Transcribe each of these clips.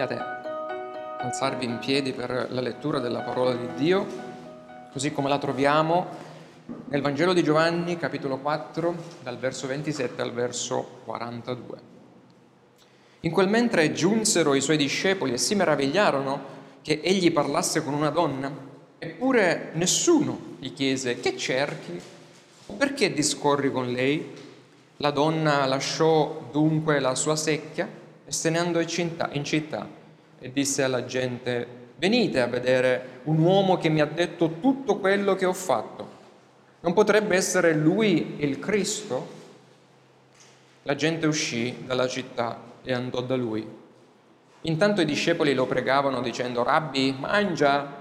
vogliate alzarvi in piedi per la lettura della parola di Dio, così come la troviamo nel Vangelo di Giovanni, capitolo 4, dal verso 27 al verso 42. In quel mentre giunsero i suoi discepoli e si meravigliarono che egli parlasse con una donna, eppure nessuno gli chiese che cerchi o perché discorri con lei. La donna lasciò dunque la sua secchia e se ne andò in città, in città e disse alla gente, venite a vedere un uomo che mi ha detto tutto quello che ho fatto. Non potrebbe essere lui il Cristo? La gente uscì dalla città e andò da lui. Intanto i discepoli lo pregavano dicendo, Rabbi, mangia.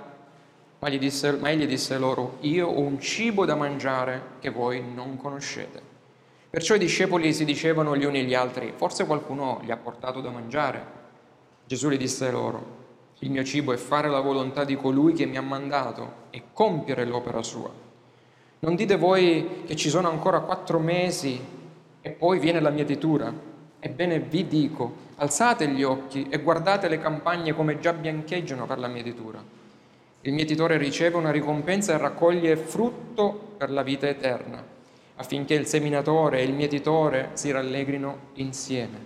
Ma, disse, ma egli disse loro, io ho un cibo da mangiare che voi non conoscete. Perciò i discepoli si dicevano gli uni agli altri, forse qualcuno gli ha portato da mangiare. Gesù gli disse loro, il mio cibo è fare la volontà di colui che mi ha mandato e compiere l'opera sua. Non dite voi che ci sono ancora quattro mesi e poi viene la mietitura? Ebbene vi dico, alzate gli occhi e guardate le campagne come già biancheggiano per la mietitura. Il mietitore riceve una ricompensa e raccoglie frutto per la vita eterna affinché il seminatore e il mietitore si rallegrino insieme.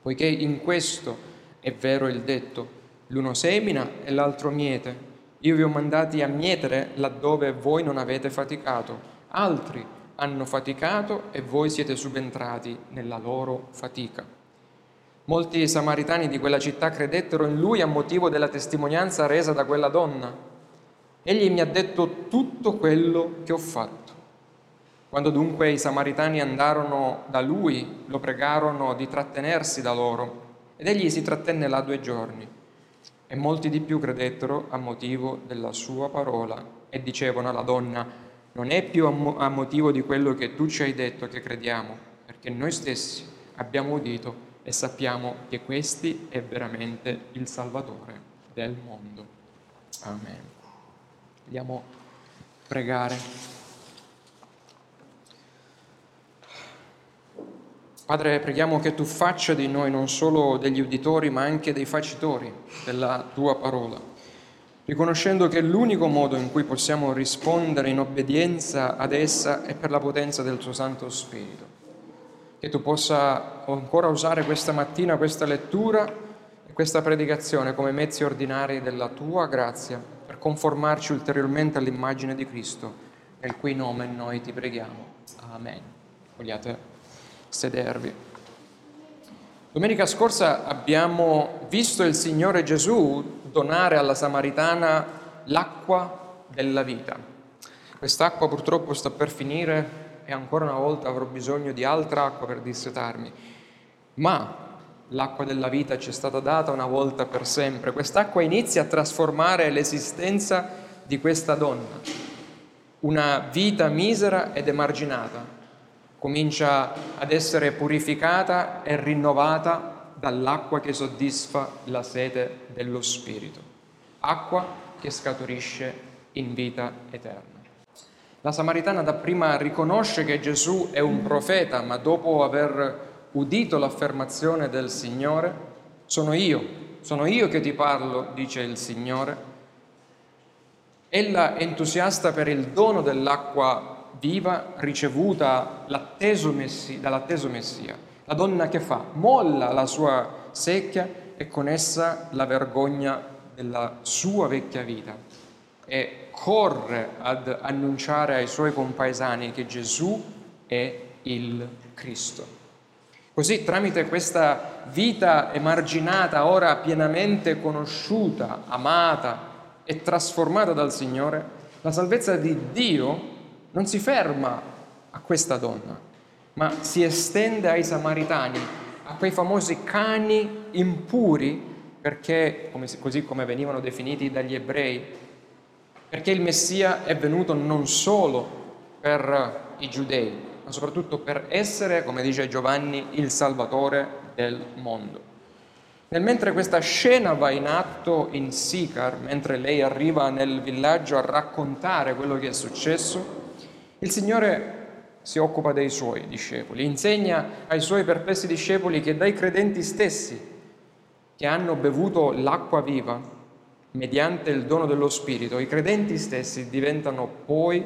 Poiché in questo è vero il detto, l'uno semina e l'altro miete. Io vi ho mandati a mietere laddove voi non avete faticato, altri hanno faticato e voi siete subentrati nella loro fatica. Molti samaritani di quella città credettero in lui a motivo della testimonianza resa da quella donna. Egli mi ha detto tutto quello che ho fatto. Quando dunque i samaritani andarono da lui, lo pregarono di trattenersi da loro, ed egli si trattenne là due giorni. E molti di più credettero a motivo della sua parola e dicevano alla donna, non è più a motivo di quello che tu ci hai detto che crediamo, perché noi stessi abbiamo udito e sappiamo che questi è veramente il Salvatore del mondo. Amen. A pregare. Padre, preghiamo che tu faccia di noi non solo degli uditori, ma anche dei facitori della tua parola, riconoscendo che l'unico modo in cui possiamo rispondere in obbedienza ad essa è per la potenza del tuo Santo Spirito. Che tu possa ancora usare questa mattina questa lettura e questa predicazione come mezzi ordinari della tua grazia per conformarci ulteriormente all'immagine di Cristo, nel cui nome noi ti preghiamo. Amen. Vogliate sedervi. Domenica scorsa abbiamo visto il Signore Gesù donare alla Samaritana l'acqua della vita. Quest'acqua purtroppo sta per finire e ancora una volta avrò bisogno di altra acqua per dissetarmi. Ma l'acqua della vita ci è stata data una volta per sempre. Quest'acqua inizia a trasformare l'esistenza di questa donna, una vita misera ed emarginata, comincia ad essere purificata e rinnovata dall'acqua che soddisfa la sete dello Spirito, acqua che scaturisce in vita eterna. La Samaritana dapprima riconosce che Gesù è un profeta, ma dopo aver udito l'affermazione del Signore, sono io, sono io che ti parlo, dice il Signore, ella entusiasta per il dono dell'acqua viva ricevuta messi, dall'atteso Messia. La donna che fa? Molla la sua secchia e con essa la vergogna della sua vecchia vita e corre ad annunciare ai suoi compaesani che Gesù è il Cristo. Così tramite questa vita emarginata, ora pienamente conosciuta, amata e trasformata dal Signore, la salvezza di Dio non si ferma a questa donna, ma si estende ai samaritani, a quei famosi cani impuri, perché, così come venivano definiti dagli ebrei, perché il Messia è venuto non solo per i giudei, ma soprattutto per essere, come dice Giovanni, il Salvatore del mondo. Nel mentre questa scena va in atto in Sicar, mentre lei arriva nel villaggio a raccontare quello che è successo, il Signore si occupa dei suoi discepoli, insegna ai suoi perplessi discepoli che dai credenti stessi che hanno bevuto l'acqua viva mediante il dono dello Spirito, i credenti stessi diventano poi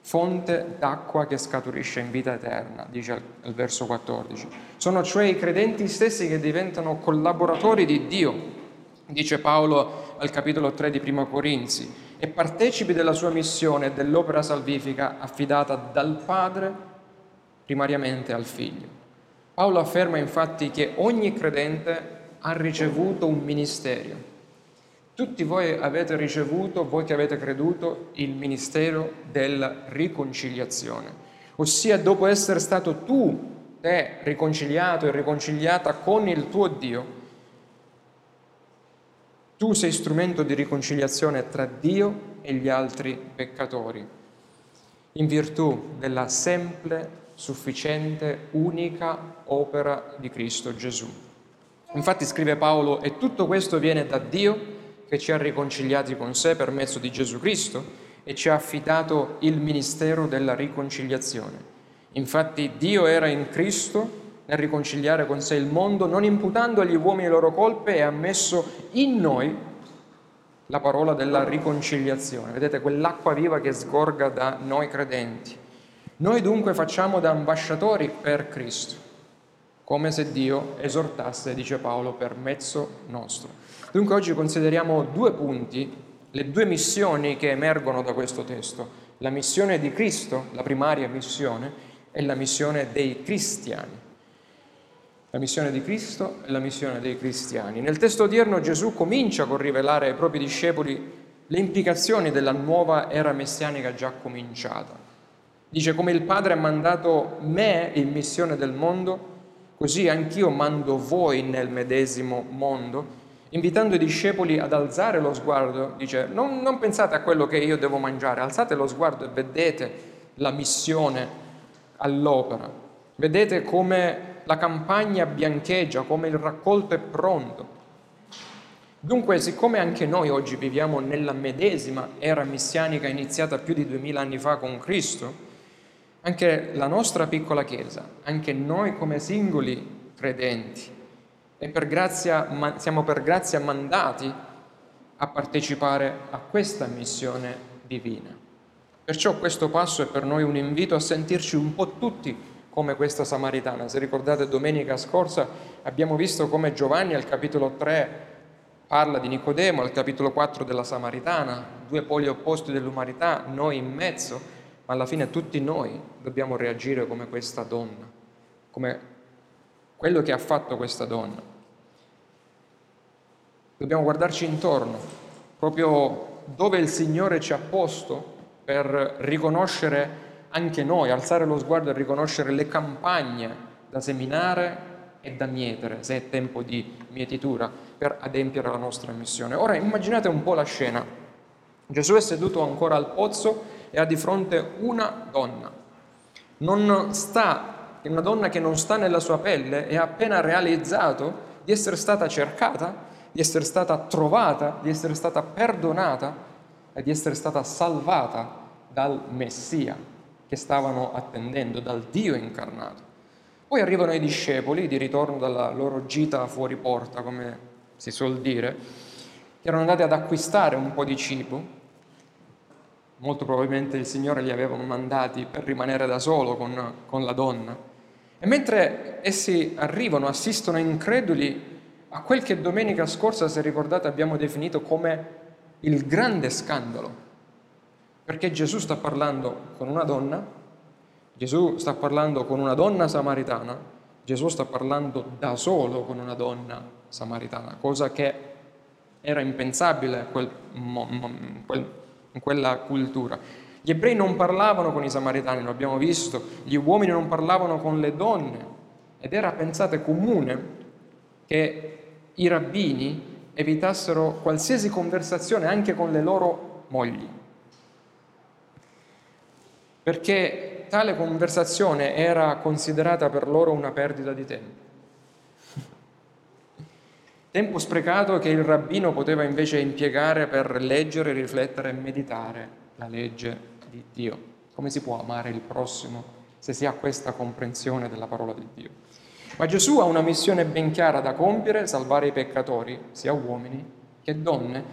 fonte d'acqua che scaturisce in vita eterna, dice il verso 14. Sono cioè i credenti stessi che diventano collaboratori di Dio, dice Paolo al capitolo 3 di Primo Corinzi, e partecipi della sua missione e dell'opera salvifica affidata dal Padre primariamente al Figlio. Paolo afferma infatti che ogni credente ha ricevuto un ministero tutti voi avete ricevuto, voi che avete creduto, il ministero della riconciliazione, ossia dopo essere stato tu, te, riconciliato e riconciliata con il tuo Dio, tu sei strumento di riconciliazione tra Dio e gli altri peccatori, in virtù della semplice, sufficiente, unica opera di Cristo Gesù. Infatti scrive Paolo, e tutto questo viene da Dio, che ci ha riconciliati con sé per mezzo di Gesù Cristo e ci ha affidato il ministero della riconciliazione. Infatti Dio era in Cristo nel riconciliare con sé il mondo, non imputando agli uomini le loro colpe e ha messo in noi la parola della riconciliazione. Vedete quell'acqua viva che sgorga da noi credenti. Noi dunque facciamo da ambasciatori per Cristo, come se Dio esortasse, dice Paolo, per mezzo nostro. Dunque oggi consideriamo due punti, le due missioni che emergono da questo testo, la missione di Cristo, la primaria missione, e la missione dei cristiani. La missione di Cristo e la missione dei cristiani. Nel testo odierno Gesù comincia con rivelare ai propri discepoli le implicazioni della nuova era messianica già cominciata. Dice come il Padre ha mandato me in missione del mondo, così anch'io mando voi nel medesimo mondo invitando i discepoli ad alzare lo sguardo, dice non, non pensate a quello che io devo mangiare, alzate lo sguardo e vedete la missione all'opera, vedete come la campagna biancheggia, come il raccolto è pronto. Dunque, siccome anche noi oggi viviamo nella medesima era messianica iniziata più di duemila anni fa con Cristo, anche la nostra piccola Chiesa, anche noi come singoli credenti, per grazia, siamo per grazia mandati a partecipare a questa missione divina. Perciò questo passo è per noi un invito a sentirci un po' tutti come questa Samaritana. Se ricordate domenica scorsa abbiamo visto come Giovanni al capitolo 3 parla di Nicodemo, al capitolo 4 della Samaritana, due poli opposti dell'umanità, noi in mezzo, ma alla fine tutti noi dobbiamo reagire come questa donna, come quello che ha fatto questa donna. Dobbiamo guardarci intorno, proprio dove il Signore ci ha posto per riconoscere anche noi, alzare lo sguardo e riconoscere le campagne da seminare e da mietere, se è tempo di mietitura, per adempiere la nostra missione. Ora immaginate un po' la scena. Gesù è seduto ancora al pozzo e ha di fronte una donna. Non sta una donna che non sta nella sua pelle e ha appena realizzato di essere stata cercata, di essere stata trovata, di essere stata perdonata e di essere stata salvata dal Messia che stavano attendendo, dal Dio incarnato. Poi arrivano i discepoli di ritorno dalla loro gita fuori porta, come si suol dire, che erano andati ad acquistare un po' di cibo. Molto probabilmente il Signore li aveva mandati per rimanere da solo con, con la donna. E mentre essi arrivano, assistono increduli a quel che domenica scorsa, se ricordate, abbiamo definito come il grande scandalo. Perché Gesù sta parlando con una donna, Gesù sta parlando con una donna samaritana, Gesù sta parlando da solo con una donna samaritana, cosa che era impensabile quel, in quella cultura. Gli ebrei non parlavano con i samaritani, lo abbiamo visto, gli uomini non parlavano con le donne ed era, pensate, comune che i rabbini evitassero qualsiasi conversazione anche con le loro mogli, perché tale conversazione era considerata per loro una perdita di tempo. Tempo sprecato che il rabbino poteva invece impiegare per leggere, riflettere e meditare la legge di Dio. Come si può amare il prossimo se si ha questa comprensione della parola di Dio? Ma Gesù ha una missione ben chiara da compiere, salvare i peccatori, sia uomini che donne,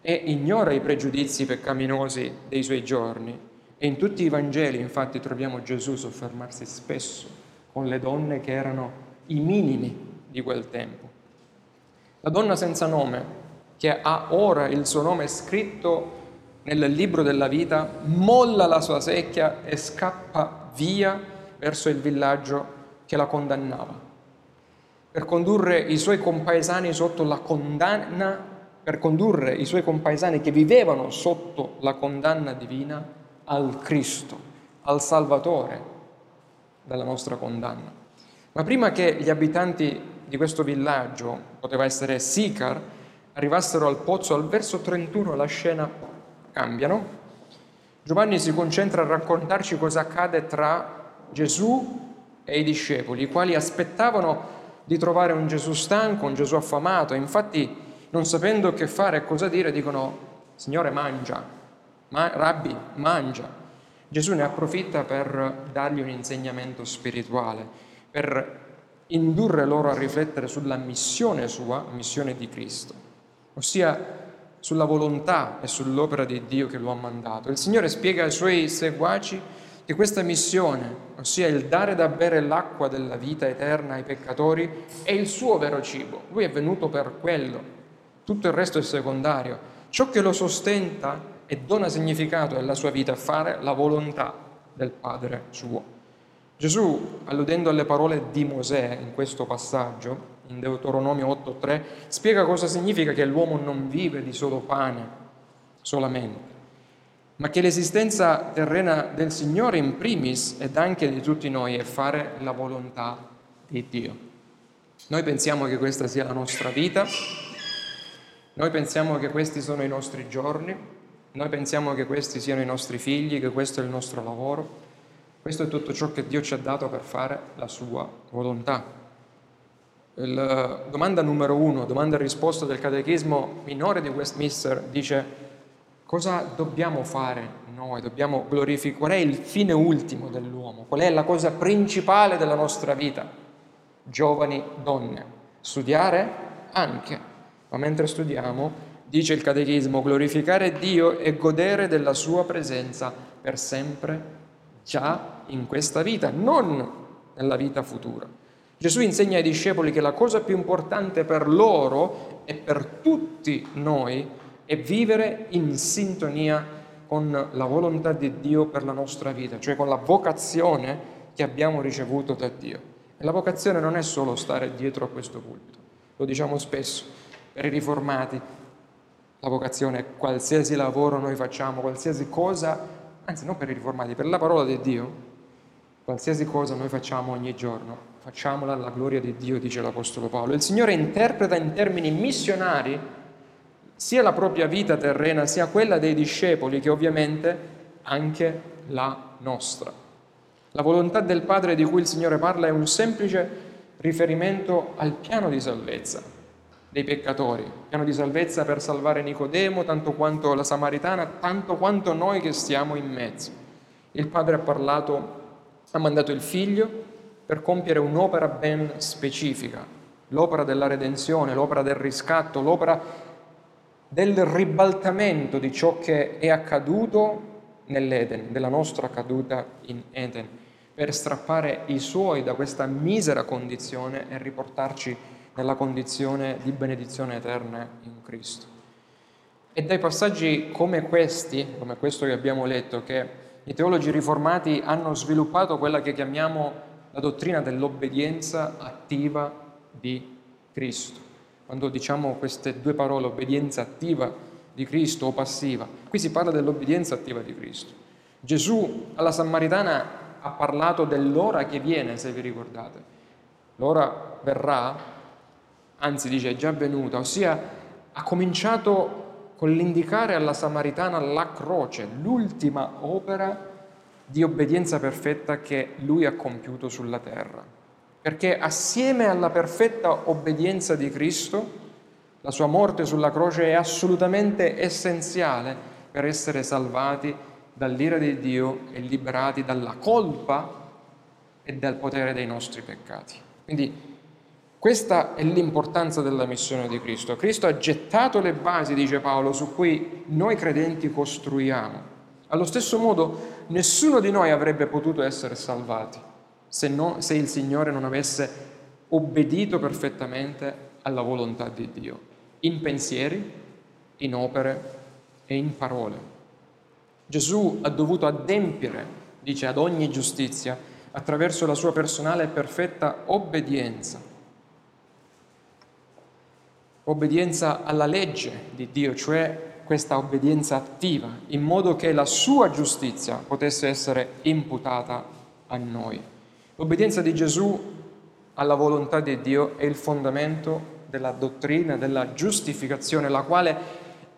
e ignora i pregiudizi peccaminosi dei suoi giorni. E in tutti i Vangeli, infatti, troviamo Gesù soffermarsi spesso con le donne che erano i minimi di quel tempo. La donna senza nome, che ha ora il suo nome scritto nel libro della vita, molla la sua secchia e scappa via verso il villaggio che la condannava, per condurre i suoi compaesani sotto la condanna per condurre i suoi compaesani che vivevano sotto la condanna divina al Cristo, al Salvatore della nostra condanna. Ma prima che gli abitanti di questo villaggio, poteva essere Sicar, arrivassero al pozzo, al verso 31 la scena cambiano. Giovanni si concentra a raccontarci cosa accade tra Gesù e i discepoli, i quali aspettavano di trovare un Gesù stanco, un Gesù affamato. Infatti non sapendo che fare e cosa dire, dicono, Signore mangia, ma, Rabbi mangia. Gesù ne approfitta per dargli un insegnamento spirituale, per indurre loro a riflettere sulla missione sua, missione di Cristo, ossia sulla volontà e sull'opera di Dio che lo ha mandato. Il Signore spiega ai suoi seguaci che questa missione, ossia il dare da bere l'acqua della vita eterna ai peccatori, è il suo vero cibo. Lui è venuto per quello, tutto il resto è secondario. Ciò che lo sostenta e dona significato alla sua vita è fare la volontà del Padre suo. Gesù, alludendo alle parole di Mosè in questo passaggio, in Deuteronomio 8.3, spiega cosa significa che l'uomo non vive di solo pane solamente, ma che l'esistenza terrena del Signore in primis ed anche di tutti noi è fare la volontà di Dio. Noi pensiamo che questa sia la nostra vita, noi pensiamo che questi sono i nostri giorni, noi pensiamo che questi siano i nostri figli, che questo è il nostro lavoro. Questo è tutto ciò che Dio ci ha dato per fare la sua volontà. La domanda numero uno, domanda e risposta del catechismo minore di Westminster dice cosa dobbiamo fare noi? Dobbiamo glorificare, qual è il fine ultimo dell'uomo? Qual è la cosa principale della nostra vita? Giovani donne, studiare anche, ma mentre studiamo, dice il Catechismo, glorificare Dio e godere della sua presenza per sempre, già in questa vita, non nella vita futura. Gesù insegna ai discepoli che la cosa più importante per loro e per tutti noi è vivere in sintonia con la volontà di Dio per la nostra vita, cioè con la vocazione che abbiamo ricevuto da Dio. E la vocazione non è solo stare dietro a questo pulpito, lo diciamo spesso, per i riformati. La vocazione qualsiasi lavoro noi facciamo, qualsiasi cosa, anzi non per i riformati, per la parola di Dio, qualsiasi cosa noi facciamo ogni giorno, facciamola alla gloria di Dio, dice l'Apostolo Paolo. Il Signore interpreta in termini missionari sia la propria vita terrena, sia quella dei discepoli, che ovviamente anche la nostra. La volontà del Padre di cui il Signore parla è un semplice riferimento al piano di salvezza, dei peccatori, piano di salvezza per salvare Nicodemo, tanto quanto la Samaritana, tanto quanto noi che stiamo in mezzo. Il Padre ha parlato, ha mandato il Figlio per compiere un'opera ben specifica, l'opera della redenzione, l'opera del riscatto, l'opera del ribaltamento di ciò che è accaduto nell'Eden, della nostra caduta in Eden, per strappare i suoi da questa misera condizione e riportarci nella condizione di benedizione eterna in Cristo. E dai passaggi come questi, come questo che abbiamo letto, che i teologi riformati hanno sviluppato quella che chiamiamo la dottrina dell'obbedienza attiva di Cristo. Quando diciamo queste due parole, obbedienza attiva di Cristo o passiva, qui si parla dell'obbedienza attiva di Cristo. Gesù alla Samaritana ha parlato dell'ora che viene, se vi ricordate. L'ora verrà anzi dice è già venuta, ossia ha cominciato con l'indicare alla Samaritana la croce, l'ultima opera di obbedienza perfetta che lui ha compiuto sulla terra. Perché assieme alla perfetta obbedienza di Cristo, la sua morte sulla croce è assolutamente essenziale per essere salvati dall'ira di Dio e liberati dalla colpa e dal potere dei nostri peccati Quindi questa è l'importanza della missione di Cristo. Cristo ha gettato le basi, dice Paolo, su cui noi credenti costruiamo. Allo stesso modo, nessuno di noi avrebbe potuto essere salvati se, no, se il Signore non avesse obbedito perfettamente alla volontà di Dio, in pensieri, in opere e in parole. Gesù ha dovuto adempiere, dice, ad ogni giustizia attraverso la sua personale e perfetta obbedienza. Obbedienza alla legge di Dio, cioè questa obbedienza attiva, in modo che la sua giustizia potesse essere imputata a noi. L'obbedienza di Gesù alla volontà di Dio è il fondamento della dottrina della giustificazione, la quale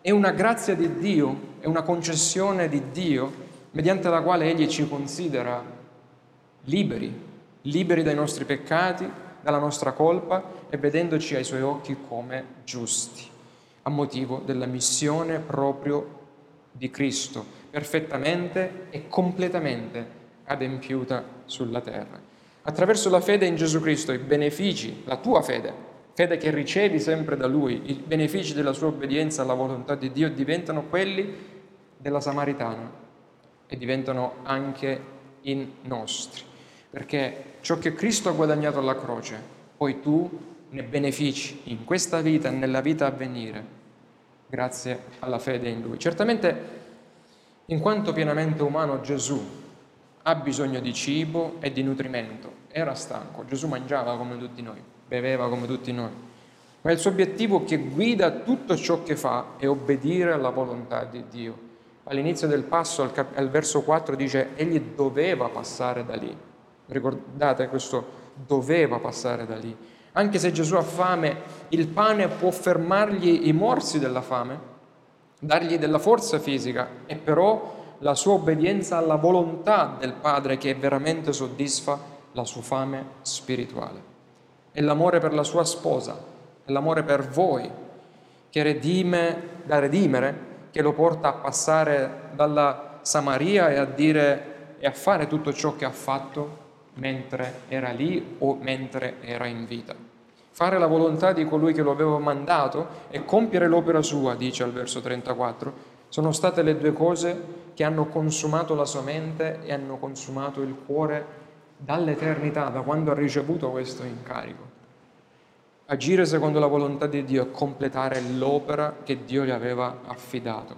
è una grazia di Dio, è una concessione di Dio mediante la quale Egli ci considera liberi, liberi dai nostri peccati, dalla nostra colpa e vedendoci ai Suoi occhi come giusti, a motivo della missione proprio di Cristo, perfettamente e completamente adempiuta sulla terra. Attraverso la fede in Gesù Cristo i benefici, la tua fede, fede che ricevi sempre da Lui, i benefici della sua obbedienza alla volontà di Dio diventano quelli della Samaritana e diventano anche in nostri. Perché ciò che Cristo ha guadagnato alla croce, poi tu ne benefici in questa vita e nella vita a venire, grazie alla fede in Lui. Certamente, in quanto pienamente umano, Gesù ha bisogno di cibo e di nutrimento. Era stanco, Gesù mangiava come tutti noi, beveva come tutti noi, ma il suo obiettivo che guida tutto ciò che fa è obbedire alla volontà di Dio. All'inizio del passo, al, cap- al verso 4, dice, egli doveva passare da lì. Ricordate questo doveva passare da lì. Anche se Gesù ha fame, il pane può fermargli i morsi della fame, dargli della forza fisica, e però la sua obbedienza alla volontà del Padre che veramente soddisfa la sua fame spirituale. È l'amore per la sua sposa, è l'amore per voi che redime, da redimere, che lo porta a passare dalla Samaria e a dire e a fare tutto ciò che ha fatto mentre era lì o mentre era in vita. Fare la volontà di colui che lo aveva mandato e compiere l'opera sua, dice al verso 34, sono state le due cose che hanno consumato la sua mente e hanno consumato il cuore dall'eternità, da quando ha ricevuto questo incarico. Agire secondo la volontà di Dio e completare l'opera che Dio gli aveva affidato.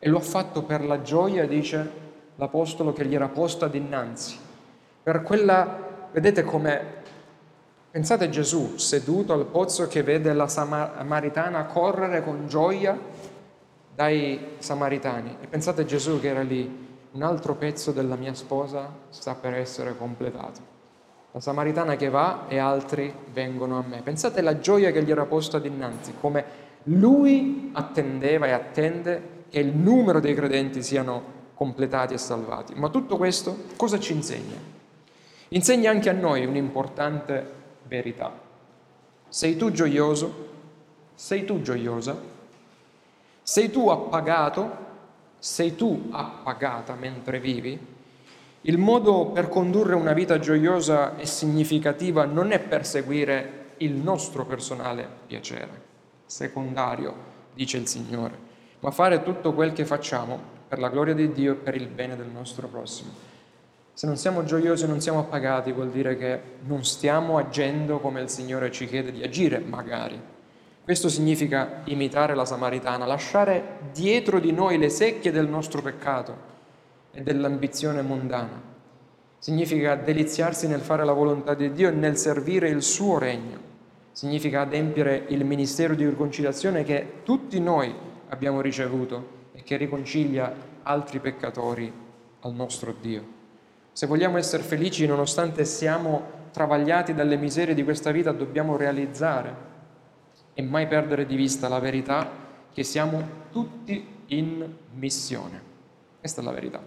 E lo ha fatto per la gioia, dice l'Apostolo, che gli era posta dinanzi. Per quella, vedete come, pensate Gesù seduto al pozzo che vede la Samaritana correre con gioia dai Samaritani. E pensate Gesù che era lì, un altro pezzo della mia sposa sta per essere completato. La Samaritana che va e altri vengono a me. Pensate alla gioia che gli era posta dinanzi, come lui attendeva e attende che il numero dei credenti siano completati e salvati. Ma tutto questo cosa ci insegna? Insegna anche a noi un'importante verità. Sei tu gioioso? Sei tu gioiosa? Sei tu appagato? Sei tu appagata mentre vivi? Il modo per condurre una vita gioiosa e significativa non è perseguire il nostro personale piacere, secondario, dice il Signore, ma fare tutto quel che facciamo per la gloria di Dio e per il bene del nostro prossimo. Se non siamo gioiosi non siamo appagati vuol dire che non stiamo agendo come il Signore ci chiede di agire, magari questo significa imitare la Samaritana, lasciare dietro di noi le secchie del nostro peccato e dell'ambizione mondana. Significa deliziarsi nel fare la volontà di Dio e nel servire il suo regno. Significa adempiere il ministero di riconciliazione che tutti noi abbiamo ricevuto e che riconcilia altri peccatori al nostro Dio. Se vogliamo essere felici nonostante siamo travagliati dalle miserie di questa vita, dobbiamo realizzare e mai perdere di vista la verità che siamo tutti in missione. Questa è la verità.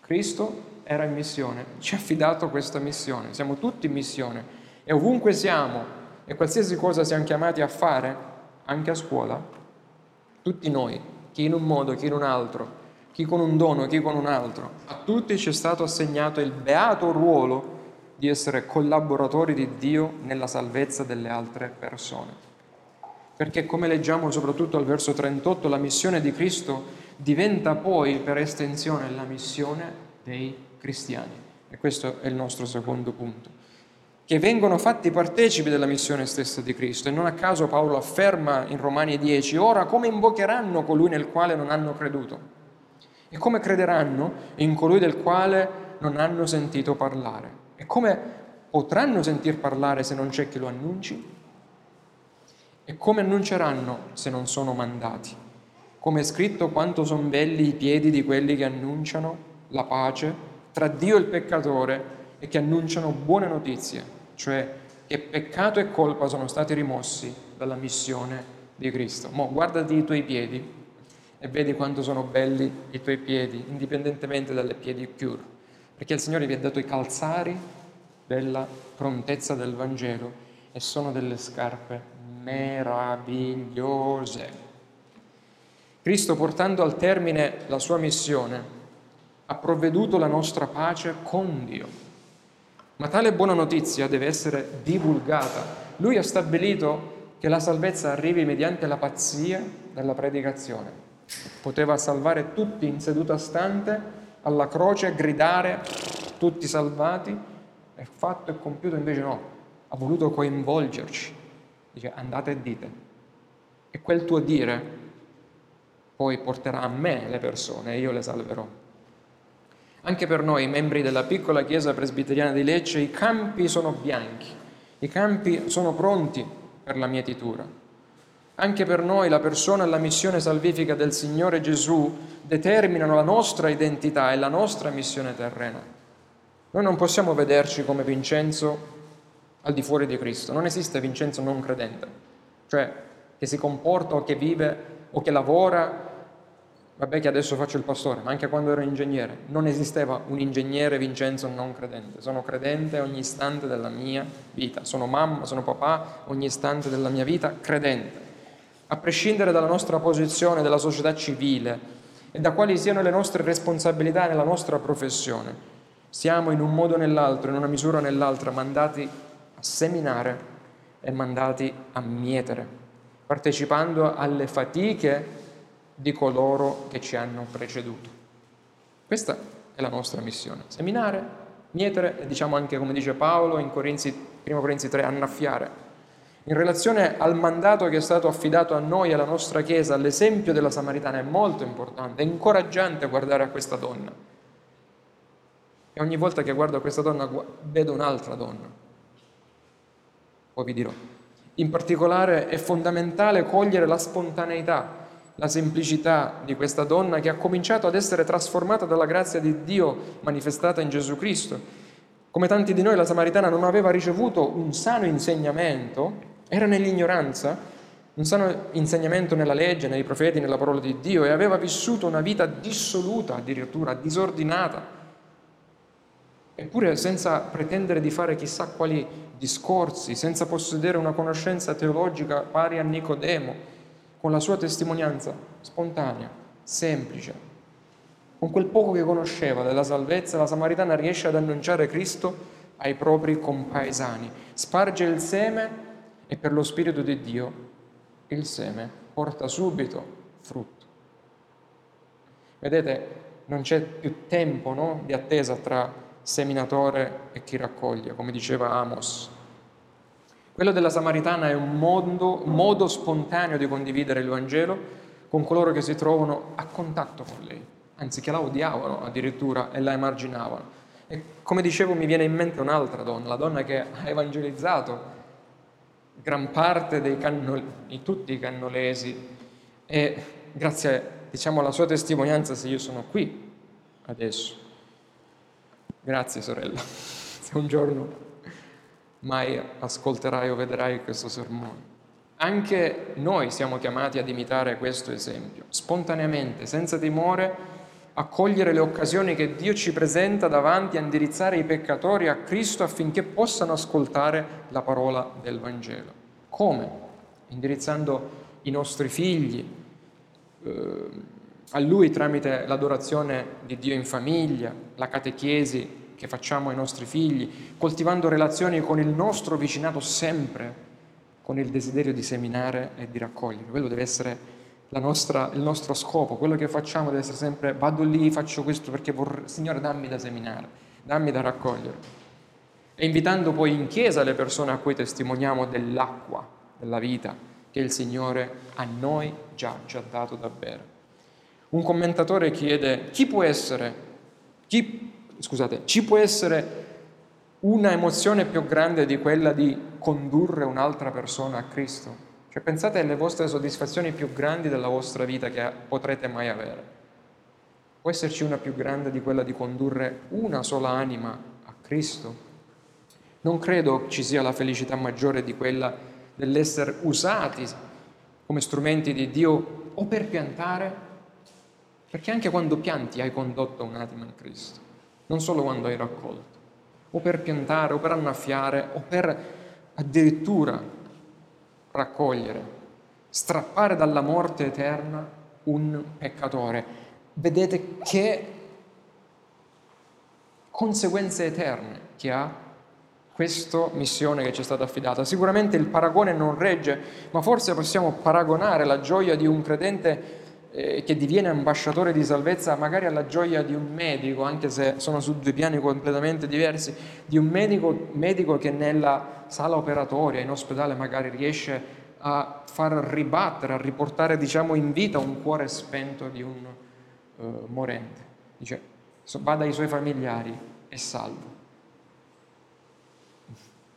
Cristo era in missione, ci ha affidato questa missione, siamo tutti in missione e ovunque siamo e qualsiasi cosa siamo chiamati a fare, anche a scuola, tutti noi, chi in un modo, chi in un altro, chi con un dono, chi con un altro, a tutti ci è stato assegnato il beato ruolo di essere collaboratori di Dio nella salvezza delle altre persone. Perché come leggiamo soprattutto al verso 38, la missione di Cristo diventa poi per estensione la missione dei cristiani. E questo è il nostro secondo punto. Che vengono fatti partecipi della missione stessa di Cristo. E non a caso Paolo afferma in Romani 10, ora come invocheranno colui nel quale non hanno creduto? E come crederanno in colui del quale non hanno sentito parlare? E come potranno sentir parlare se non c'è chi lo annunci? E come annunceranno se non sono mandati? Come è scritto quanto sono belli i piedi di quelli che annunciano la pace tra Dio e il peccatore e che annunciano buone notizie, cioè che peccato e colpa sono stati rimossi dalla missione di Cristo. Mo guardati i tuoi piedi e vedi quanto sono belli i tuoi piedi, indipendentemente dalle piedi cure perché il Signore vi ha dato i calzari della prontezza del Vangelo e sono delle scarpe meravigliose. Cristo, portando al termine la sua missione, ha provveduto la nostra pace con Dio. Ma tale buona notizia deve essere divulgata. Lui ha stabilito che la salvezza arrivi mediante la pazzia della predicazione. Poteva salvare tutti in seduta stante alla croce, gridare, tutti salvati, è fatto e compiuto, invece no, ha voluto coinvolgerci, dice andate e dite. E quel tuo dire poi porterà a me le persone e io le salverò. Anche per noi, membri della piccola chiesa presbiteriana di Lecce, i campi sono bianchi, i campi sono pronti per la mietitura. Anche per noi la persona e la missione salvifica del Signore Gesù determinano la nostra identità e la nostra missione terrena. Noi non possiamo vederci come Vincenzo al di fuori di Cristo. Non esiste Vincenzo non credente, cioè che si comporta o che vive o che lavora. Vabbè che adesso faccio il pastore, ma anche quando ero ingegnere non esisteva un ingegnere Vincenzo non credente. Sono credente ogni istante della mia vita. Sono mamma, sono papà, ogni istante della mia vita credente a prescindere dalla nostra posizione della società civile e da quali siano le nostre responsabilità nella nostra professione. Siamo in un modo o nell'altro, in una misura o nell'altra, mandati a seminare e mandati a mietere, partecipando alle fatiche di coloro che ci hanno preceduto. Questa è la nostra missione, seminare, mietere e diciamo anche come dice Paolo in Corinzi, 1 Corinzi 3, annaffiare in relazione al mandato che è stato affidato a noi, alla nostra Chiesa, l'esempio della Samaritana è molto importante, è incoraggiante guardare a questa donna. E ogni volta che guardo a questa donna vedo un'altra donna. Poi vi dirò. In particolare è fondamentale cogliere la spontaneità, la semplicità di questa donna che ha cominciato ad essere trasformata dalla grazia di Dio manifestata in Gesù Cristo. Come tanti di noi, la Samaritana non aveva ricevuto un sano insegnamento era nell'ignoranza, un sano insegnamento nella legge, nei profeti, nella parola di Dio? E aveva vissuto una vita dissoluta, addirittura disordinata. Eppure senza pretendere di fare chissà quali discorsi, senza possedere una conoscenza teologica pari a Nicodemo, con la sua testimonianza spontanea, semplice, con quel poco che conosceva della salvezza, la Samaritana riesce ad annunciare Cristo ai propri compaesani, sparge il seme e per lo Spirito di Dio il seme porta subito frutto. Vedete, non c'è più tempo no, di attesa tra seminatore e chi raccoglie, come diceva Amos. Quello della Samaritana è un modo, modo spontaneo di condividere il Vangelo con coloro che si trovano a contatto con lei, anzi che la odiavano addirittura e la emarginavano. E come dicevo mi viene in mente un'altra donna, la donna che ha evangelizzato gran parte dei cannolesi, tutti i cannolesi e grazie diciamo, alla sua testimonianza se io sono qui adesso. Grazie sorella, se un giorno mai ascolterai o vedrai questo sermone. Anche noi siamo chiamati ad imitare questo esempio, spontaneamente, senza timore, a cogliere le occasioni che Dio ci presenta davanti a indirizzare i peccatori a Cristo affinché possano ascoltare la parola del Vangelo. Come? Indirizzando i nostri figli eh, a Lui tramite l'adorazione di Dio in famiglia, la catechesi che facciamo ai nostri figli, coltivando relazioni con il nostro vicinato sempre con il desiderio di seminare e di raccogliere. Quello deve essere nostra, il nostro scopo, quello che facciamo deve essere sempre vado lì, faccio questo perché vorrei, Signore dammi da seminare, dammi da raccogliere. E invitando poi in chiesa le persone a cui testimoniamo dell'acqua, della vita, che il Signore a noi già ci ha dato da bere. Un commentatore chiede chi può essere, chi, scusate, ci può essere una emozione più grande di quella di condurre un'altra persona a Cristo? Cioè pensate alle vostre soddisfazioni più grandi della vostra vita che potrete mai avere. Può esserci una più grande di quella di condurre una sola anima a Cristo? Non credo ci sia la felicità maggiore di quella dell'essere usati come strumenti di Dio o per piantare perché anche quando pianti hai condotto un'anima in Cristo, non solo quando hai raccolto, o per piantare, o per annaffiare, o per addirittura raccogliere, strappare dalla morte eterna un peccatore. Vedete che conseguenze eterne che ha questa missione che ci è stata affidata. Sicuramente il paragone non regge, ma forse possiamo paragonare la gioia di un credente eh, che diviene ambasciatore di salvezza magari alla gioia di un medico, anche se sono su due piani completamente diversi, di un medico, medico che nella sala operatoria, in ospedale magari riesce a far ribattere, a riportare diciamo in vita un cuore spento di un uh, morente. Dice, va dai suoi familiari e salvo.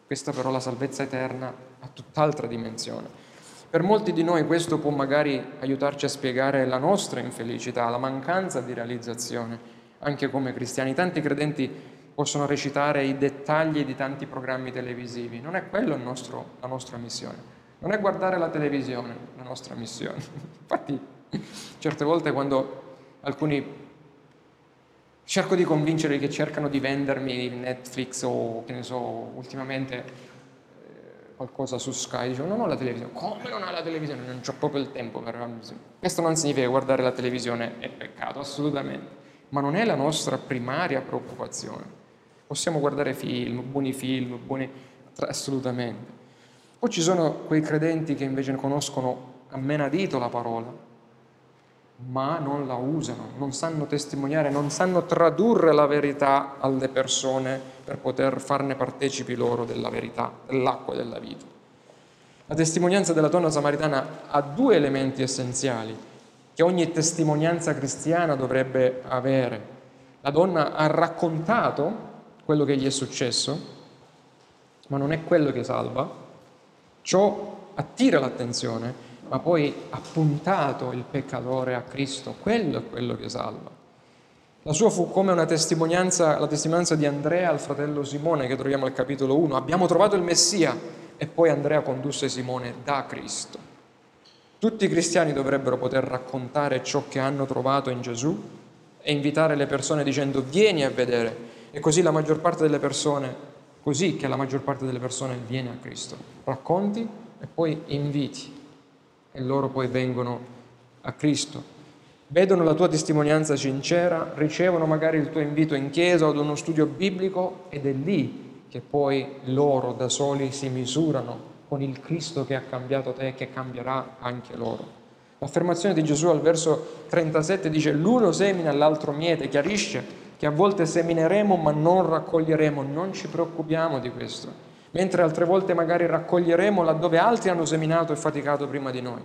Questa però la salvezza eterna ha tutt'altra dimensione. Per molti di noi questo può magari aiutarci a spiegare la nostra infelicità, la mancanza di realizzazione, anche come cristiani. Tanti credenti possono recitare i dettagli di tanti programmi televisivi. Non è nostro, la nostra missione. Non è guardare la televisione la nostra missione. Infatti, certe volte quando alcuni cerco di convincere che cercano di vendermi Netflix o che ne so, ultimamente qualcosa su Sky, dicevo non ho la televisione, come non ha la televisione? Non ho proprio il tempo per... Questo non significa che guardare la televisione è peccato, assolutamente, ma non è la nostra primaria preoccupazione. Possiamo guardare film, buoni film, buoni... assolutamente. Poi ci sono quei credenti che invece conoscono a menadito la parola, ma non la usano, non sanno testimoniare, non sanno tradurre la verità alle persone per poter farne partecipi loro della verità, dell'acqua e della vita. La testimonianza della donna samaritana ha due elementi essenziali che ogni testimonianza cristiana dovrebbe avere. La donna ha raccontato quello che gli è successo, ma non è quello che salva. Ciò attira l'attenzione, ma poi ha puntato il peccatore a Cristo, quello è quello che salva. La sua fu come una testimonianza, la testimonianza di Andrea al fratello Simone che troviamo al capitolo 1. Abbiamo trovato il Messia e poi Andrea condusse Simone da Cristo. Tutti i cristiani dovrebbero poter raccontare ciò che hanno trovato in Gesù e invitare le persone dicendo vieni a vedere. E così la maggior parte delle persone, così che la maggior parte delle persone viene a Cristo. Racconti e poi inviti e loro poi vengono a Cristo. Vedono la tua testimonianza sincera, ricevono magari il tuo invito in chiesa o ad uno studio biblico ed è lì che poi loro da soli si misurano con il Cristo che ha cambiato te e che cambierà anche loro. L'affermazione di Gesù al verso 37 dice l'uno semina, l'altro miete, chiarisce che a volte semineremo ma non raccoglieremo, non ci preoccupiamo di questo mentre altre volte magari raccoglieremo laddove altri hanno seminato e faticato prima di noi.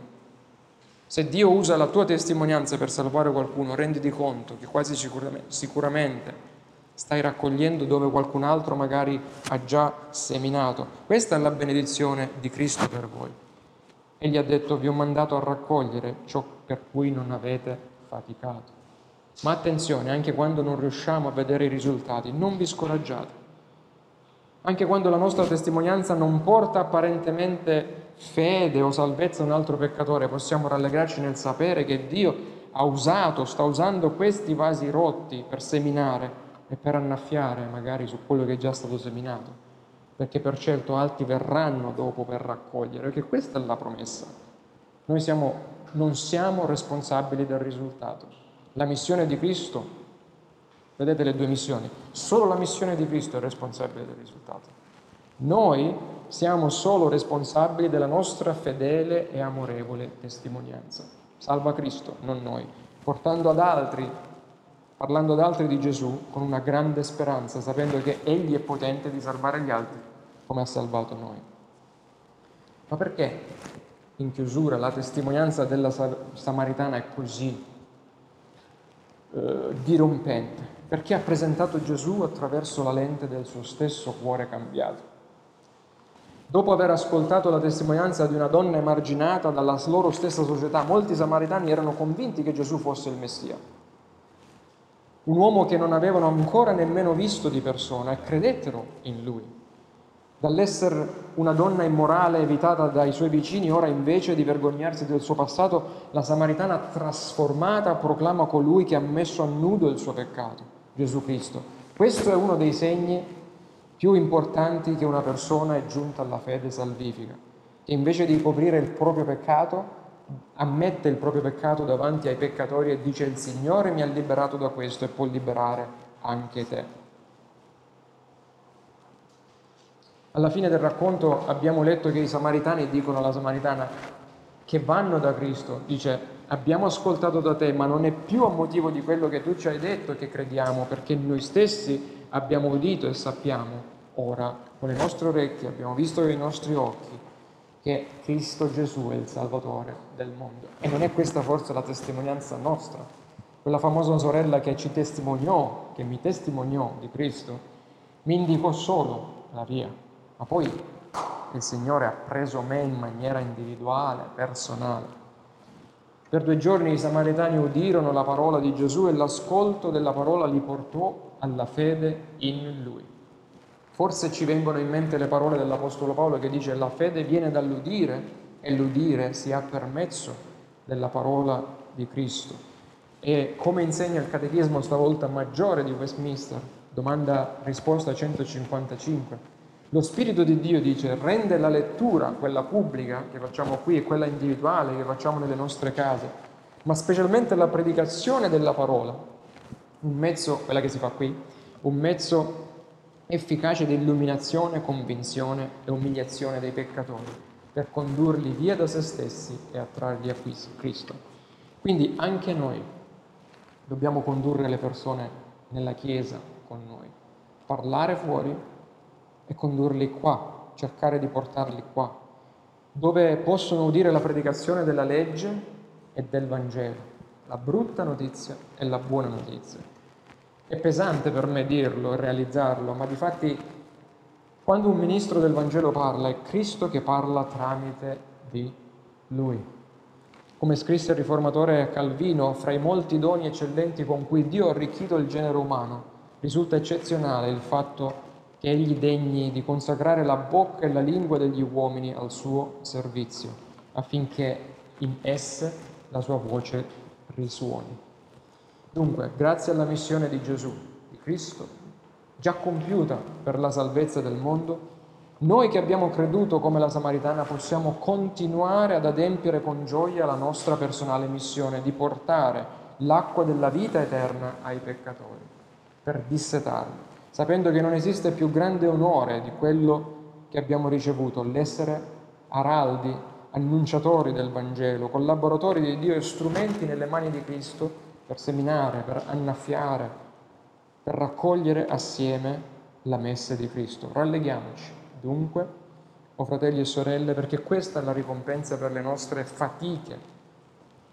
Se Dio usa la tua testimonianza per salvare qualcuno, renditi conto che quasi sicuramente stai raccogliendo dove qualcun altro magari ha già seminato. Questa è la benedizione di Cristo per voi. Egli ha detto vi ho mandato a raccogliere ciò per cui non avete faticato. Ma attenzione, anche quando non riusciamo a vedere i risultati, non vi scoraggiate anche quando la nostra testimonianza non porta apparentemente fede o salvezza a un altro peccatore, possiamo rallegrarci nel sapere che Dio ha usato, sta usando questi vasi rotti per seminare e per annaffiare magari su quello che è già stato seminato, perché per certo altri verranno dopo per raccogliere, perché questa è la promessa. Noi siamo, non siamo responsabili del risultato. La missione di Cristo Vedete le due missioni? Solo la missione di Cristo è responsabile del risultato. Noi siamo solo responsabili della nostra fedele e amorevole testimonianza. Salva Cristo, non noi, portando ad altri, parlando ad altri di Gesù con una grande speranza, sapendo che Egli è potente di salvare gli altri come ha salvato noi. Ma perché in chiusura la testimonianza della Samaritana è così eh, dirompente? Perché ha presentato Gesù attraverso la lente del suo stesso cuore cambiato. Dopo aver ascoltato la testimonianza di una donna emarginata dalla loro stessa società, molti samaritani erano convinti che Gesù fosse il Messia. Un uomo che non avevano ancora nemmeno visto di persona e credettero in lui. Dall'essere una donna immorale evitata dai suoi vicini, ora invece di vergognarsi del suo passato, la samaritana trasformata proclama colui che ha messo a nudo il suo peccato, Gesù Cristo. Questo è uno dei segni più importanti che una persona è giunta alla fede salvifica, che invece di coprire il proprio peccato, ammette il proprio peccato davanti ai peccatori e dice il Signore mi ha liberato da questo e può liberare anche te. Alla fine del racconto abbiamo letto che i samaritani dicono alla samaritana che vanno da Cristo, dice abbiamo ascoltato da te, ma non è più a motivo di quello che tu ci hai detto che crediamo, perché noi stessi abbiamo udito e sappiamo ora con le nostre orecchie, abbiamo visto con i nostri occhi che Cristo Gesù è il Salvatore del mondo. E non è questa forse la testimonianza nostra? Quella famosa sorella che ci testimoniò, che mi testimoniò di Cristo, mi indicò solo la via, ma poi il Signore ha preso me in maniera individuale, personale. Per due giorni i samaritani udirono la parola di Gesù e l'ascolto della parola li portò alla fede in Lui. Forse ci vengono in mente le parole dell'Apostolo Paolo che dice la fede viene dall'udire e l'udire si ha per mezzo della parola di Cristo. E come insegna il catechismo stavolta maggiore di Westminster, domanda risposta 155, lo Spirito di Dio dice rende la lettura, quella pubblica che facciamo qui e quella individuale che facciamo nelle nostre case, ma specialmente la predicazione della parola, un mezzo, quella che si fa qui, un mezzo efficace di illuminazione, convinzione e umiliazione dei peccatori, per condurli via da se stessi e attrarli a Cristo. Quindi anche noi dobbiamo condurre le persone nella Chiesa con noi, parlare fuori e condurli qua, cercare di portarli qua, dove possono udire la predicazione della legge e del Vangelo, la brutta notizia e la buona notizia è pesante per me dirlo e realizzarlo, ma di fatti quando un ministro del Vangelo parla è Cristo che parla tramite di lui. Come scrisse il riformatore Calvino, fra i molti doni eccellenti con cui Dio ha arricchito il genere umano, risulta eccezionale il fatto che egli degni di consacrare la bocca e la lingua degli uomini al suo servizio, affinché in esse la sua voce risuoni. Dunque, grazie alla missione di Gesù, di Cristo, già compiuta per la salvezza del mondo, noi che abbiamo creduto come la Samaritana possiamo continuare ad adempiere con gioia la nostra personale missione di portare l'acqua della vita eterna ai peccatori, per dissetarli, sapendo che non esiste più grande onore di quello che abbiamo ricevuto, l'essere araldi, annunciatori del Vangelo, collaboratori di Dio e strumenti nelle mani di Cristo per seminare, per annaffiare, per raccogliere assieme la messa di Cristo. Ralleghiamoci dunque, o fratelli e sorelle, perché questa è la ricompensa per le nostre fatiche,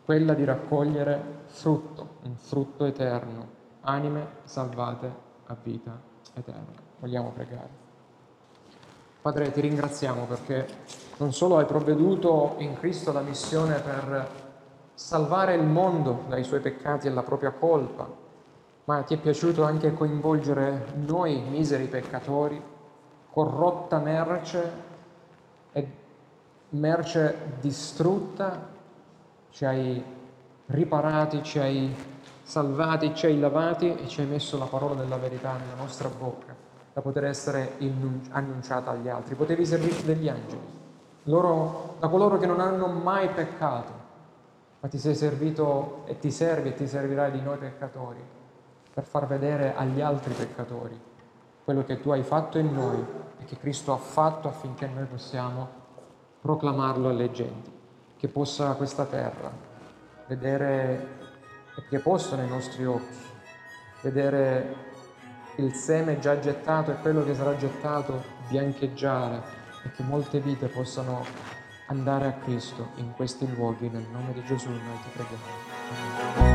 quella di raccogliere frutto, un frutto eterno, anime salvate a vita eterna. Vogliamo pregare. Padre, ti ringraziamo perché non solo hai provveduto in Cristo la missione per salvare il mondo dai suoi peccati e la propria colpa, ma ti è piaciuto anche coinvolgere noi miseri peccatori, corrotta merce e merce distrutta, ci hai riparati, ci hai salvati, ci hai lavati e ci hai messo la parola della verità nella nostra bocca da poter essere annunciata agli altri. Potevi servire degli angeli, loro, da coloro che non hanno mai peccato, ma ti sei servito e ti servi e ti servirai di noi peccatori per far vedere agli altri peccatori quello che tu hai fatto in noi e che Cristo ha fatto affinché noi possiamo proclamarlo alle genti, che possa questa terra vedere e che possa nei nostri occhi vedere il seme già gettato e quello che sarà gettato biancheggiare e che molte vite possano andare a Cristo in questi luoghi. Nel nome di Gesù noi ti preghiamo.